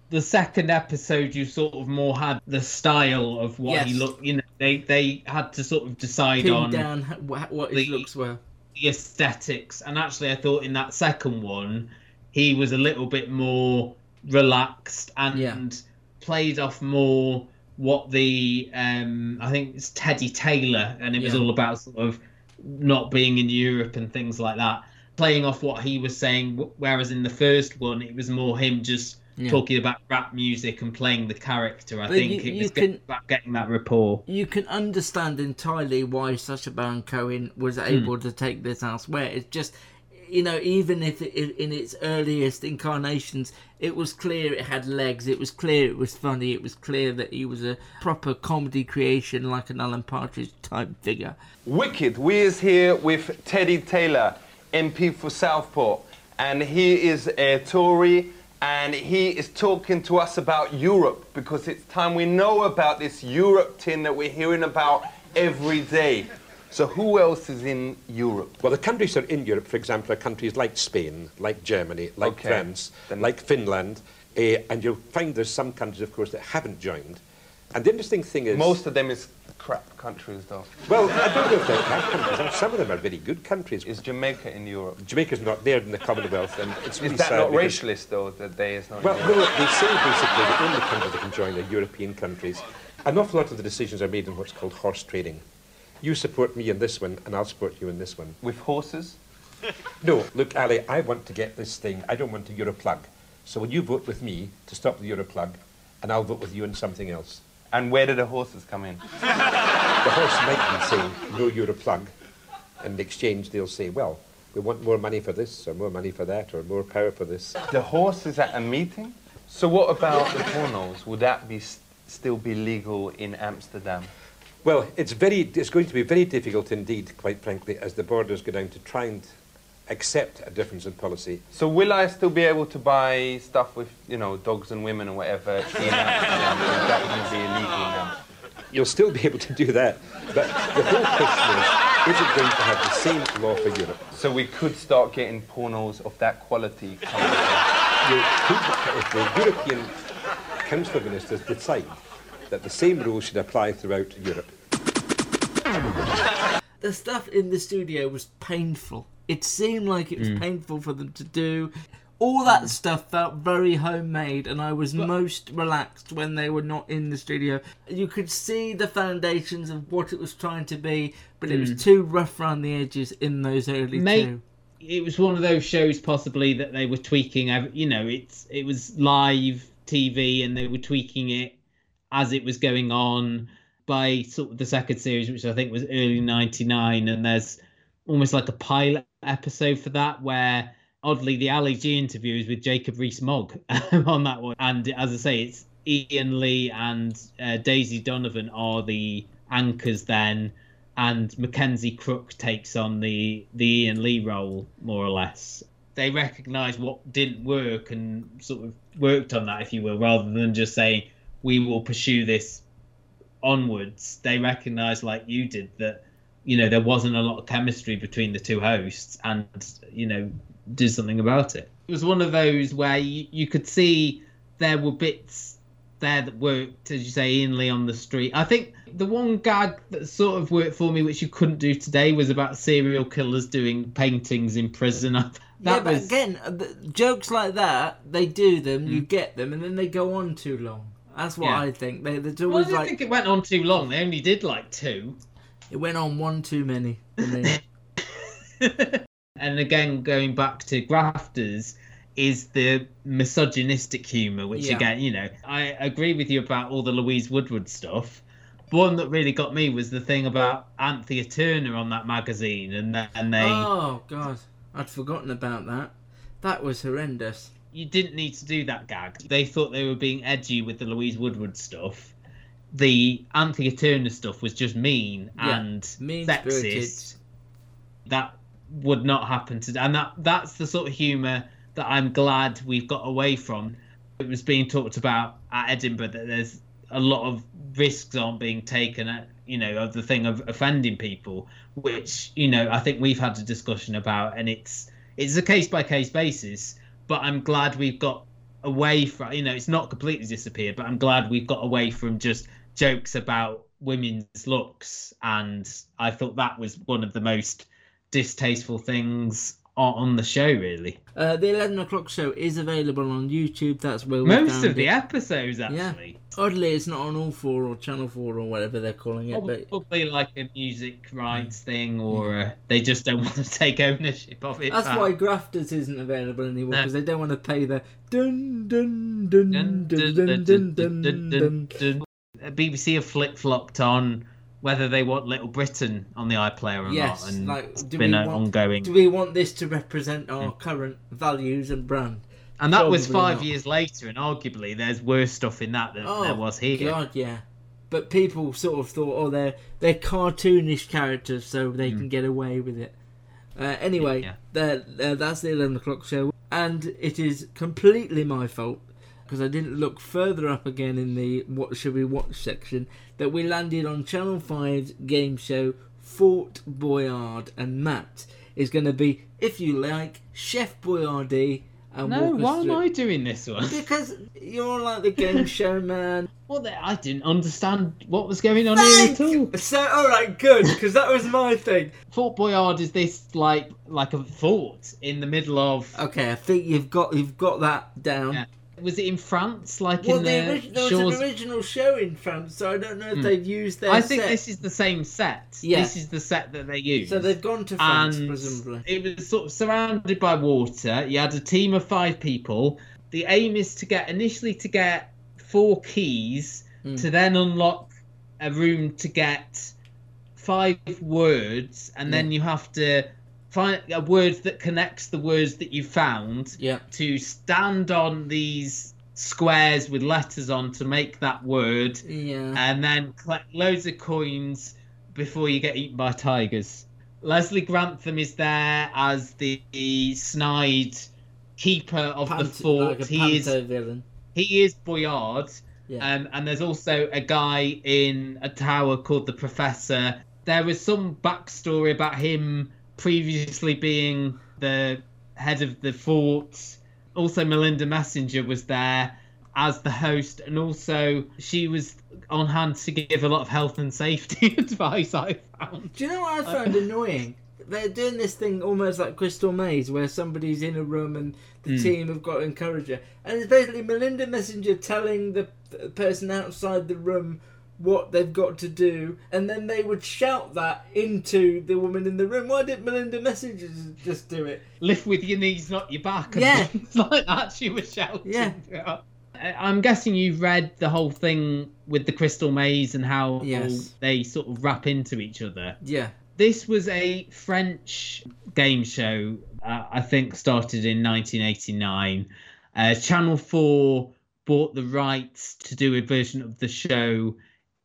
the second episode, you sort of more had the style of what he looked. You know, they they had to sort of decide Pin on down what, what his looks were. the aesthetics. And actually, I thought in that second one, he was a little bit more relaxed and played off more what the um I think it's Teddy Taylor, and it was all about sort of not being in Europe and things like that. Playing off what he was saying, whereas in the first one, it was more him just Yeah. talking about rap music and playing the character. I But think you- it was can- about getting that rapport. You can understand entirely why Sacha Baron Cohen was able hmm. to take this elsewhere. It's just, you know, even if it, in its earliest incarnations, it was clear it had legs. It was clear it was funny. It was clear that he was a proper comedy creation, like an Alan Partridge type figure. Wicked. We is here with Teddy Taylor, MP for Southport, and he is a Tory, and he is talking to us about Europe because it's time we know about this Europe tin that we're hearing about every day. So who else is in Europe? Well, the countries that are in Europe, for example, are countries like Spain, like Germany, like Okay. France, like Finland, eh, and you'll find there's some countries, of course, that haven't joined. And the interesting thing is... Most of them is crap countries, though. Well, I don't know if they're crap countries. Some of them are very good countries. Is Jamaica in Europe? Jamaica's not there in the Commonwealth, and it's really Is that not racialist, though, that they is not Well, no, they say basically the only countries that can join are European countries. An awful lot of the decisions are made in what's called horse trading. You support me in this one, and I'll support you in this one. With horses? *laughs* No, look, Ali, I want to get this thing. I don't want a Europlug. So will you vote with me to stop the Europlug, and I'll vote with you on something else? And where do the horses come in? *laughs* The horse might be saying, no Europlug, and in exchange they'll say, well, we want more money for this, or more money for that, or more power for this. The horse is at a meeting? So what about the *laughs* pornos? Would that be still be legal in Amsterdam? Well, it's very, it's going to be very difficult indeed, quite frankly, as the borders go down to try and accept a difference in policy. So will I still be able to buy stuff with, you know, dogs and women or whatever *laughs* in Amsterdam? That going to be illegal now? You'll still be able to do that, but the whole question is, is it going to have the same law for Europe? So we could start getting pornos of that quality. coming You could, if the European Council of Ministers decide that the same rules should apply throughout Europe, The stuff in the studio was painful. It seemed like it was Mm. painful for them to do. All that stuff felt very homemade, and I was most relaxed when they were not in the studio. You could see the foundations of what it was trying to be, but it was Mm. too rough around the edges in those early Mate, two. it was one of those shows possibly that they were tweaking. You know, it's it was live TV and they were tweaking it as it was going on. By sort of the second series, which I think was early '99, and there's almost like a pilot episode for that where oddly the Ali G interview is with Jacob Rees-Mogg *laughs* on that one, and as I say, it's Iain Lee and uh, Daisy Donovan are the anchors then, and Mackenzie Crook takes on the the Iain Lee role more or less. They recognise what didn't work and sort of worked on that, if you will, rather than just saying we will pursue this onwards. They recognise, like you did, that you know there wasn't a lot of chemistry between the two hosts, and you know do something about it. It was one of those where you, you could see there were bits there that worked, as you say, Iain Lee on the street. I think the one gag that sort of worked for me, which you couldn't do today, was about serial killers doing paintings in prison. *laughs* that yeah, but was again, jokes like that, they do them, Hmm. you get them, and then they go on too long. That's what Yeah. I think. They, there's Well, I don't like think it went on too long. They only did like two. it went on one too many. for me. *laughs* And again, going back to grafters, is the misogynistic humour, which Yeah. again, you know, I agree with you about all the Louise Woodward stuff. One that really got me was the thing about Anthea Turner on that magazine, and th- and they oh god, I'd forgotten about that. That was horrendous. You didn't need to do that gag. They thought they were being edgy with the Louise Woodward stuff. The Anthea Turner stuff was just mean Yeah, and sexist. That would not happen today, and that that's the sort of humour that I'm glad we've got away from. It was being talked about at Edinburgh that there's a lot of risks aren't being taken at you know of the thing of offending people, which you know I think we've had a discussion about, and it's it's a case by case basis. But I'm glad we've got away from you know it's not completely disappeared, but I'm glad we've got away from just jokes about women's looks, and I thought that was one of the most distasteful things on, on the show, really. Uh, the eleven o'clock show is available on YouTube. That's where Most of the it. episodes, Yeah. actually. Oddly, it's not on all four or Channel Four or whatever they're calling it. But Probably like a music rights thing, or uh, they just don't want to take ownership of it. that's back. why Grafters isn't available anymore No. because they don't want to pay the dun dun dun dun dun dun dun dun dun. dun. Uh, BBC have flip flopped on whether they want Little Britain on the iPlayer or Yes, not, and like it's been an want ongoing. do we want this to represent our current values and brand? And that was five not. years later, and arguably there's worse stuff in that than there was here. Oh, God, yeah. But people sort of thought, oh, they're they're cartoonish characters, so they can get away with it. Uh, anyway, that- uh, that's the eleven o'clock show, and it is completely my fault because I didn't look further up again in the what should we watch section that we landed on Channel 5's game show Fort Boyard, and Matt is going to be, if you like, Chef Boyardee. And No, why am I doing this one? *laughs* Because you're like the game *laughs* show man. Well, I didn't understand what was going on here at all. So, all right, good, because that was my thing. Fort Boyard is this like like a fort in the middle of. Okay, I think you've got you've got that down. Was it in France, like Well, in the the, ori- there was an original show in France, so I don't know if Hmm. they've used their. I think set. this is the same set. Yeah. This is the set that they used. So they've gone to France, and presumably. It was sort of surrounded by water. You had a team of five people. The aim is to get initially to get four keys Hmm. to then unlock a room to get five words, and then you have to find a word that connects the words that you found Yeah. to stand on these squares with letters on to make that word Yeah. and then collect loads of coins before you get eaten by tigers. Leslie Grantham is there as the, snide keeper of the fort. like he is villain. he is Boyard. Yeah. Um, and there's also a guy in a tower called the Professor. There was some backstory about him previously being the head of the fort. Also, Melinda Messenger was there as the host, and also she was on hand to give a lot of health and safety *laughs* advice. I found. Do you know what I found annoying? They're doing this thing almost like Crystal Maze, where somebody's in a room and the Hmm. team have got to encourage her, and it's basically Melinda Messenger telling the person outside the room what they've got to do, and then they would shout that into the woman in the room. Why didn't Melinda Messenger just do it? Lift with your knees, not your back. And Yeah. *laughs* things like that. She was shouting. Yeah. I'm guessing you've read the whole thing with the crystal maze and how Yes. they sort of wrap into each other. Yeah. This was a French game show, uh, I think started in 1989. Uh, Channel 4 bought the rights to do a version of the show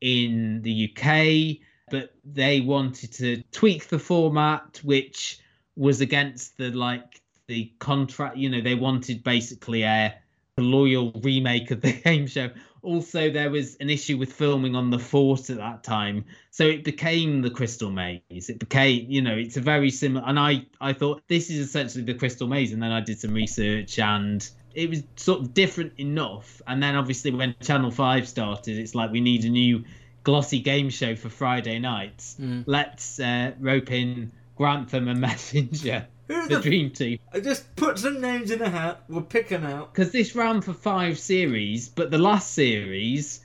in the UK, but they wanted to tweak the format, which was against the like the contract. You know, they wanted basically a loyal remake of the *laughs* game show. also there was an issue with filming on the fort at that time so it became the crystal maze it became you know it's a very similar and i i thought this is essentially the crystal maze and then i did some research and it was sort of different enough and then obviously when channel 5 started it's like we need a new glossy game show for friday nights Mm. let's uh, rope in grantham and *laughs* messenger Who the the- dream team I just put some names in a hat. We'll pick them out. because this ran for five series, but the last series,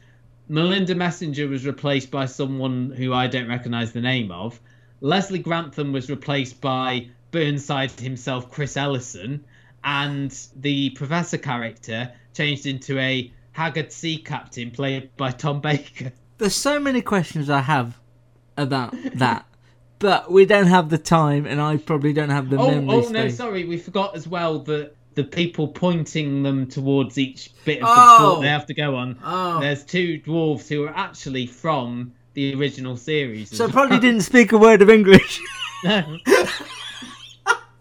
Melinda Messenger was replaced by someone who I don't recognise the name of. Leslie Grantham was replaced by Burnside himself, Chris Ellison, and the professor character changed into a haggard sea captain played by Tom Baker. There's so many questions I have about that, but we don't have the time, and I probably don't have the Oh, memory. oh no, space. sorry, we forgot as well that the people pointing them towards each bit of the Oh. fort they have to go on. Oh. There's two dwarves who are actually from the original series. So probably didn't speak a word of English. No. *laughs* *laughs*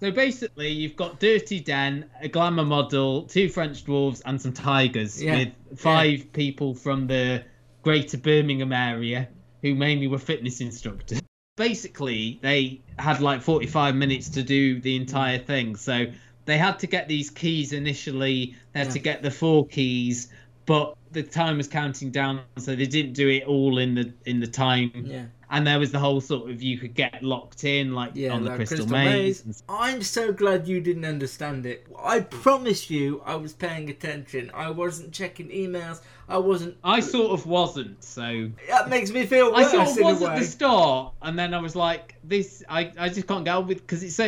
so basically, you've got Dirty Den, a glamour model, two French dwarves, and some tigers Yeah. with five people from the greater Birmingham area who mainly were fitness instructors. Basically, they had like 45 minutes to do the entire thing. So they had to get these keys initially, they had Yeah. to get the four keys, but the time was counting down, so they didn't do it all in the in the time. Yeah. And there was the whole sort of you could get locked in like Yeah, on the like Crystal, Maze. and I'm so glad you didn't understand it. I promise you, I was paying attention. I wasn't checking emails. I wasn't. I sort of wasn't, so That makes me feel I sort of was at the start, and then I was like, "This, I, I just can't get on with because it's so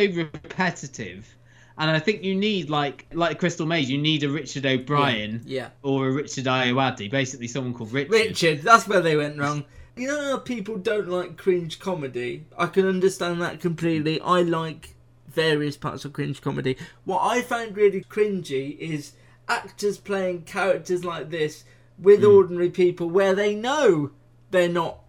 repetitive." And I think you need like like Crystal Maze, you need a Richard O'Brien, Yeah. or a Richard Ayoade, basically someone called Richard. Richard, that's where they went wrong. You know how people don't like cringe comedy? I can understand that completely. I like various parts of cringe comedy. What I find really cringy is actors playing characters like this with hmm. ordinary people where they know they're not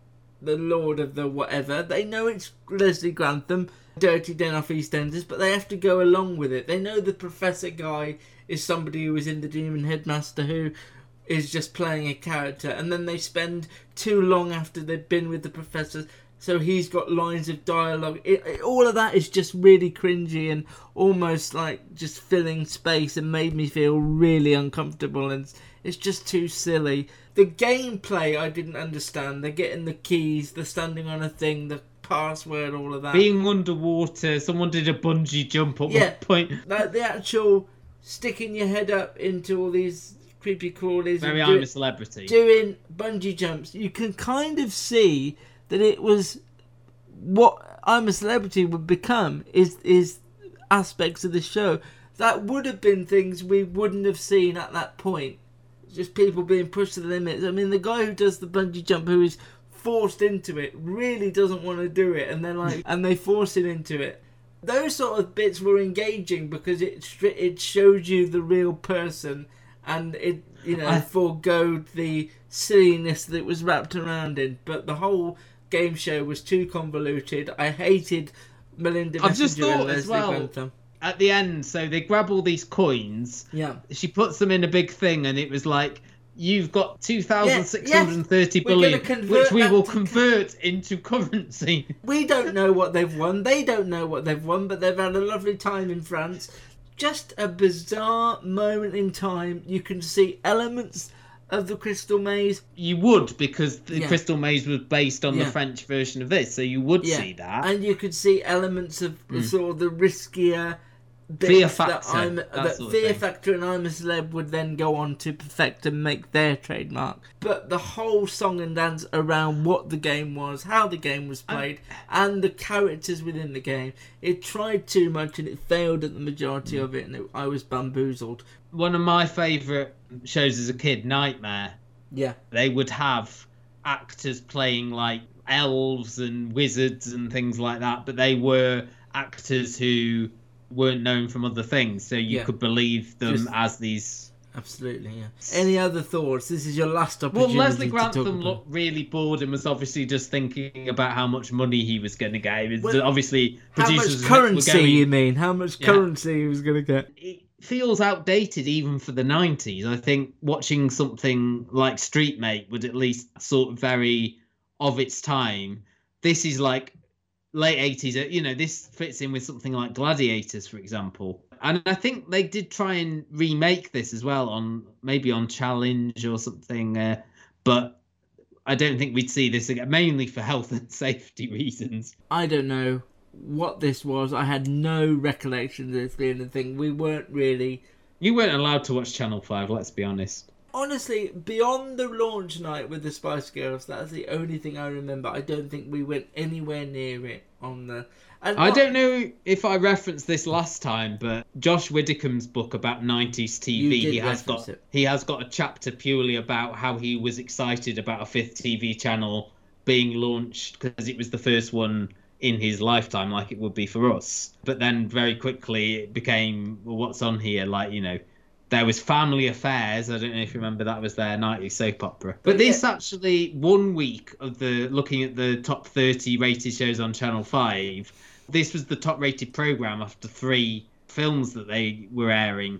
the lord of the whatever. They know it's Leslie Grantham, Dirty Den off EastEnders, but they have to go along with it. They know the professor guy is somebody who was in the Demon Headmaster who is just playing a character, and then they spend too long after they've been with the professor. So he's got lines of dialogue. It, it- all of that is just really cringy and almost like just filling space and made me feel really uncomfortable. And it's, just too silly. The gameplay I didn't understand. They're getting the keys, they're standing on a thing, the password, all of that. Being underwater, someone did a bungee jump at Yeah. one point. like the actual sticking your head up into all these creepy crawlies. And I'm a celebrity. Doing bungee jumps, you can kind of see that it was what I'm a celebrity would become is is aspects of the show that would have been things we wouldn't have seen at that point. Just people being pushed to the limits. I mean, the guy who does the bungee jump, who is forced into it, really doesn't want to do it, and they're like, *laughs* and they force him into it. Those sort of bits were engaging because it it showed you the real person, and it you know I- foregoed the silliness that was wrapped around it. But the whole game show was too convoluted. I hated Melinda I've just and thought as well at the end. So they grab all these coins. Yeah. She puts them in a big thing, and it was like. You've got two thousand six hundred and thirty We're gonna billion, which we will convert into currency. We don't know what they've won. They don't know what they've won, but they've had a lovely time in France. Just a bizarre moment in time. You can see elements of the Crystal Maze. You would because the Yeah. Crystal Maze was based on Yeah. the French version of this, so you would Yeah. see that. And you could see elements of Mm. sort of the riskier Fear that factor, I'm that that Fear. Factor and I'm a Celeb would then go on to perfect and make their trademark. But the whole song and dance around what the game was, how the game was played, and the characters within the game, it tried too much and it failed at the majority of it, and it, I was bamboozled. One of my favourite shows as a kid, Nightmare. Yeah. They would have actors playing like elves and wizards and things like that, but they were actors who weren't known from other things, so you Yeah. could believe them Just- as these. Absolutely, yeah. Any other thoughts? This is your last opportunity. Well. Leslie Grantham looked really bored and was obviously just thinking about how much money he was going to get. Well, obviously How much currency, going- you mean? How much Yeah. currency he was going to get? It, feels outdated even for the 90s. I think watching something like Street Mate would at least sort of very of its time. This is like late 80s. You know, this fits in with something like Gladiators, for example. And I think they did try and remake this as well on maybe on Challenge or something. Uh, but I don't think we'd see this again, mainly for health *laughs* and safety reasons. I don't know what this was. I had no recollection of this being a thing. We weren't really. You weren't allowed to watch Channel 5, let's be honest. Honestly, beyond the launch night with the Spice Girls, that's the only thing I remember. I don't think we went anywhere near it on the. I don't know if I referenced this last time, but Josh Widdicombe's book about 90s TV, he has got it. he has got a chapter purely about how he was excited about a fifth TV channel being launched because it was the first one in his lifetime, like it would be for us. But then very quickly it became well, what's on here, like you know. There was Family Affairs. I don't know if you remember that was their nightly soap opera. But this actually one week of the looking at the top 30 rated shows on Channel 5 this was the top rated program after three films that they were airing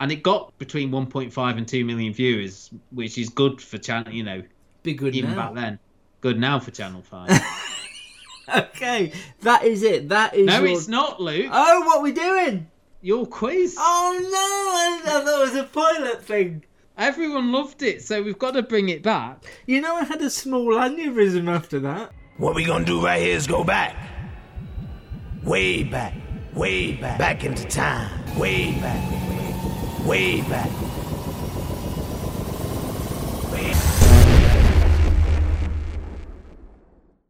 and it got between 1.5 and 2 million viewers which is good for channel you know Be good even now. back then good now for channel 5 *laughs* Okay, that is it. That is. no your- it's not luke Oh, what we doing? Your quiz Oh no! I, I thought it was a pilot thing. everyone loved it so we've got to bring it back You know, I had a small aneurysm after that. What we gonna do right here is go back. Way back. Way back. Back into time. Way back. Way back. Way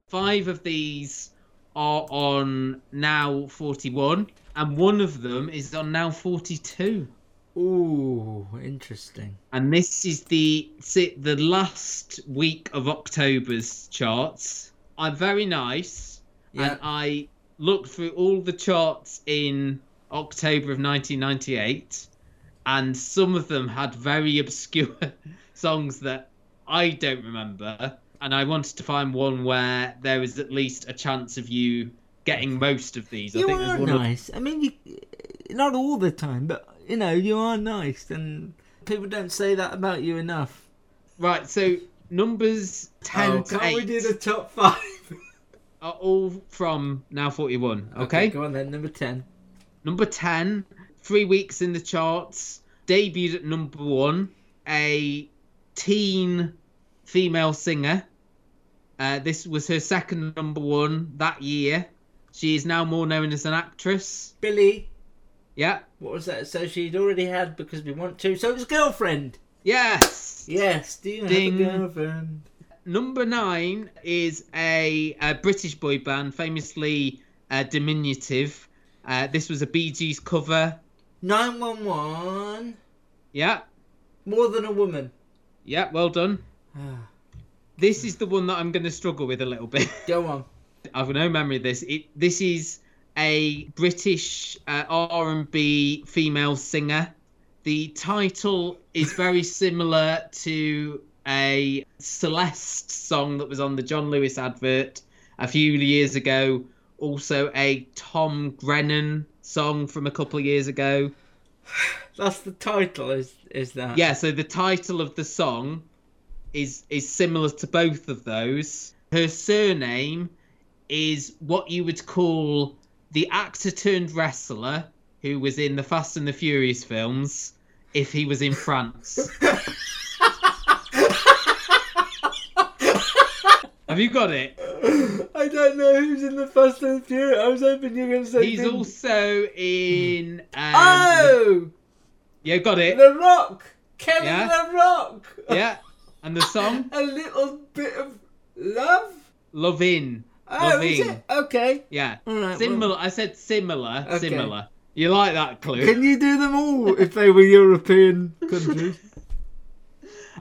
five of these are on now 41 and one of them is on now 42 Ooh, interesting. and this is the the last week of October's charts. I'm very nice, and I looked through all the charts in October of 1998, and some of them had very obscure *laughs* songs that I don't remember. And I wanted to find one where there was at least a chance of you getting most of these. I You think are one of- nice. I mean, you, not all the time, but you know, you are nice, and people don't say that about you enough. Right, so numbers 10 Oh, to 8 we do the top five? *laughs* are all from now 41. Okay. go on then. Number ten. Number 10, three weeks in the charts, debuted at number one, a teen female singer. Uh, this was her second number one that year. She is now more known as an actress. Billie. Yeah. What was that? So she'd already had because we want to. So it was girlfriend. Yes. Yes. Do you Ding. have a girlfriend? Number nine is a, a British boy band, famously uh, diminutive. Uh, this was a Bee Gees cover. Nine one one. Yeah. More than a woman. Yeah, well done. this is the one that I'm going to struggle with a little bit. Go on. I've no memory of this. It, this is a British uh, R&B female singer. The title is very similar to a Celeste song that was on the John Lewis advert a few years ago. Also, a Tom Grennan song from a couple of years ago. *sighs* That's the title. Is is that? Yeah, so the title of the song is is similar to both of those. Her surname is what you would call the actor turned wrestler who was in the Fast and the Furious films if he was in France. *laughs* Have you got it? I don't know who's in the Fast and the Furious. I was hoping you were going to say. He's also in. Um, Oh, yeah, got it. The Rock. Kevin Yeah. The Rock. Yeah, and the song *laughs* A little bit of love. "Love In." Oh, is it? Okay. Yeah. All right, similar. I said similar. Okay. Similar. You like that clue? Can you do them all if they were European *laughs* countries?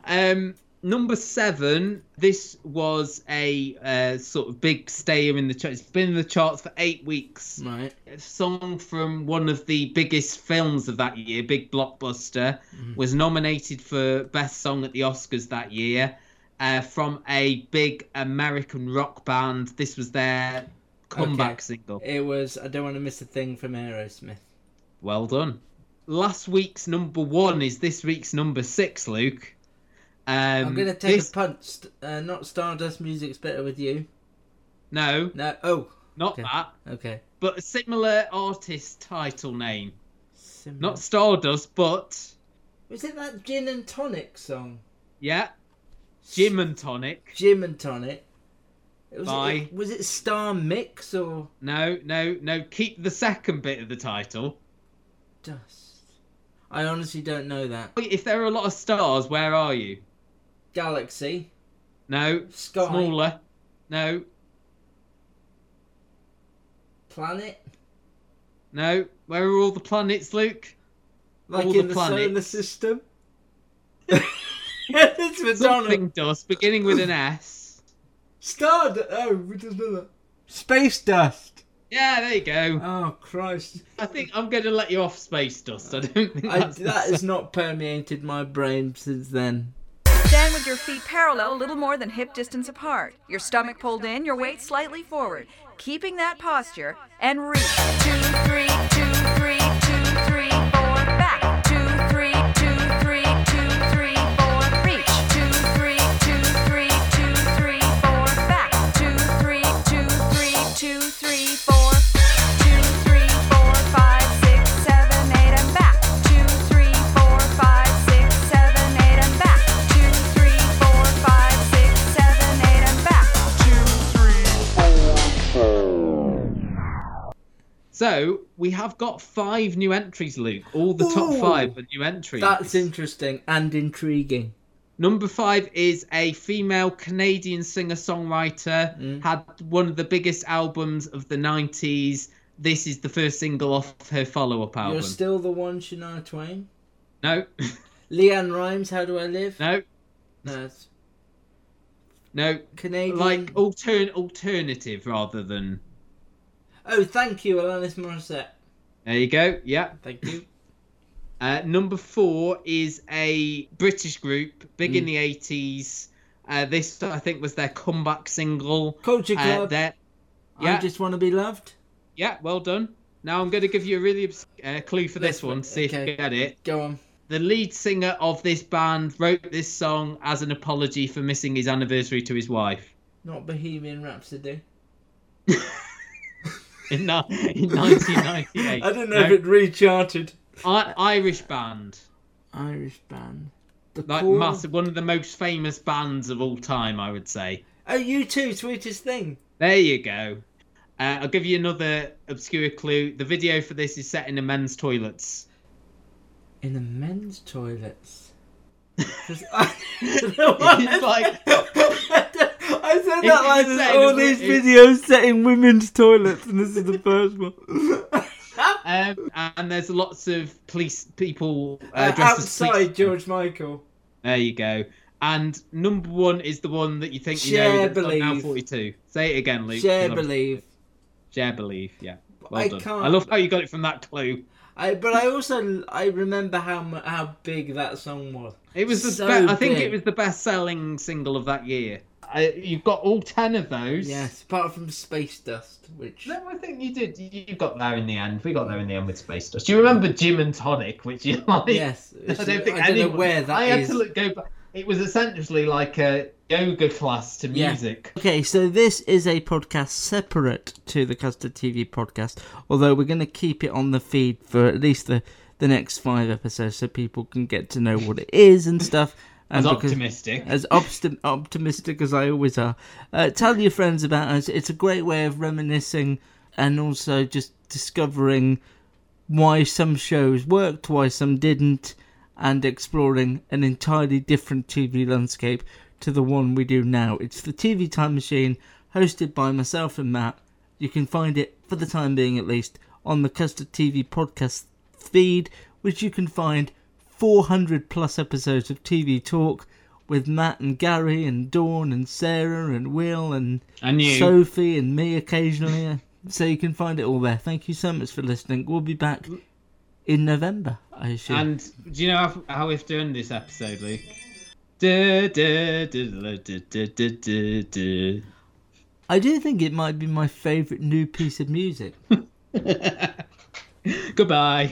Um, number seven. This was a uh, sort of big stayer in the charts. It's been in the charts for eight weeks. Right. A song from one of the biggest films of that year, big blockbuster, Mhm. was nominated for best song at the Oscars that year. Uh, from a big American rock band. This was their comeback Okay. single. It was I don't want to miss a thing from Aerosmith. Well done. last week's number one is this week's number six, Luke. Um, I'm gonna take this- a punch. Uh, not Stardust Music's better with you. No, No. Oh. not Okay. that. Okay. But a similar artist title name. Similar. Not Stardust, but Was it that Gin and Tonic song? yeah, Gym and Tonic. Gin and Tonic. Was By- it, was it Star Mix or No, no, no. Keep the second bit of the title. Dust? I honestly don't know that. If there are a lot of stars, where are you? Galaxy. No. Sky. Smaller. No. Planet. No. Where are all the planets, Luke? Like all in the the solar system. *laughs* it's Madonna. Something dust, beginning with an S. Star. Oh, we just know that. Space dust. Yeah, there you go. Oh Christ! I think I'm going to let you off space dust. I don't think I, that has not permeated my brain since then. Stand with your feet parallel, a little more than hip distance apart. Your stomach pulled in, your weight slightly forward. Keeping that posture and reach. Two, three, two, three, two, three, So we have got five new entries, Luke. All the top Ooh. five are new entries. That's interesting and intriguing. Number five is a female Canadian singer songwriter. Mm. Had one of the biggest albums of the 90s. This is the first single off her follow up album. You're still the one, Shania Twain. No, *laughs* LeAnn Rimes, How Do I Live? no, No, no. Canadian. Like altern- alternative rather than. Oh, thank you, Alanis Morissette. There you go. Yeah. Thank you. *clears throat* Uh, number four is a British group, big in Mm. the 80s. Uh, this, I think, was their comeback single. Culture Uh, Club. their- I just want to be loved. yeah, well done. Now I'm going to give you a really uh, clue for this one, see if okay. you get it. Go on. The lead singer of this band wrote this song as an apology for missing his anniversary to his wife Not Bohemian Rhapsody. *laughs* in, ni- in 1998. I don't know if it recharted. I- Irish band. Irish band. The Like Core- massive, one of the most famous bands of all time, I would say. Oh, you too, sweetest thing. There you go. Uh, I'll give you another obscure clue. The video for this is set in a men's toilets. In the men's toilets. *laughs* *laughs* I, I It's like *laughs* said that like there's all these videos set in women's toilets, and this is the first one. *laughs* um, and there's lots of police people uh, Uh, outside George Michael. There you go. And number one is the one that you think you Cher know. That's on now 42. Say it again, Luke. Cher believe. Cher believe. Yeah. Well I done. can't- I love how you got it from that clue. I but I also I remember how how big that song was. It was the So be- I think it was the best-selling single of that year. I, you've got all ten of those. Yes, apart from Space Dust, which No, I think you did. You got there in the end. We got there in the end with Space Dust. Do you remember Gym and Tonic, which you *laughs* like? Yes, I don't think I don't know where that I had is. to look, go back. It was essentially like a yoga class to Yeah. music. Okay, so this is a podcast separate to the Custard TV podcast, although we're going to keep it on the feed for at least the, the next five episodes so people can get to know what it is and stuff. As because- optimistic. As optim- optimistic as I always are. Uh, tell your friends about us. It's a great way of reminiscing and also just discovering why some shows worked, why some didn't, and exploring an entirely different TV landscape to the one we do now. It's the TV Time Machine, hosted by myself and Matt. You can find it, for the time being at least, on the Custard TV podcast feed, which you can find 400 plus episodes of TV Talk with Matt and Gary and Dawn and Sarah and Will and, and Sophie and me occasionally. *laughs* so you can find it all there. Thank you so much for listening. We'll be back in November, I assume. And do you know how, how we've done this episode, Luke? I do think it might be my favourite new piece of music. *laughs* Goodbye.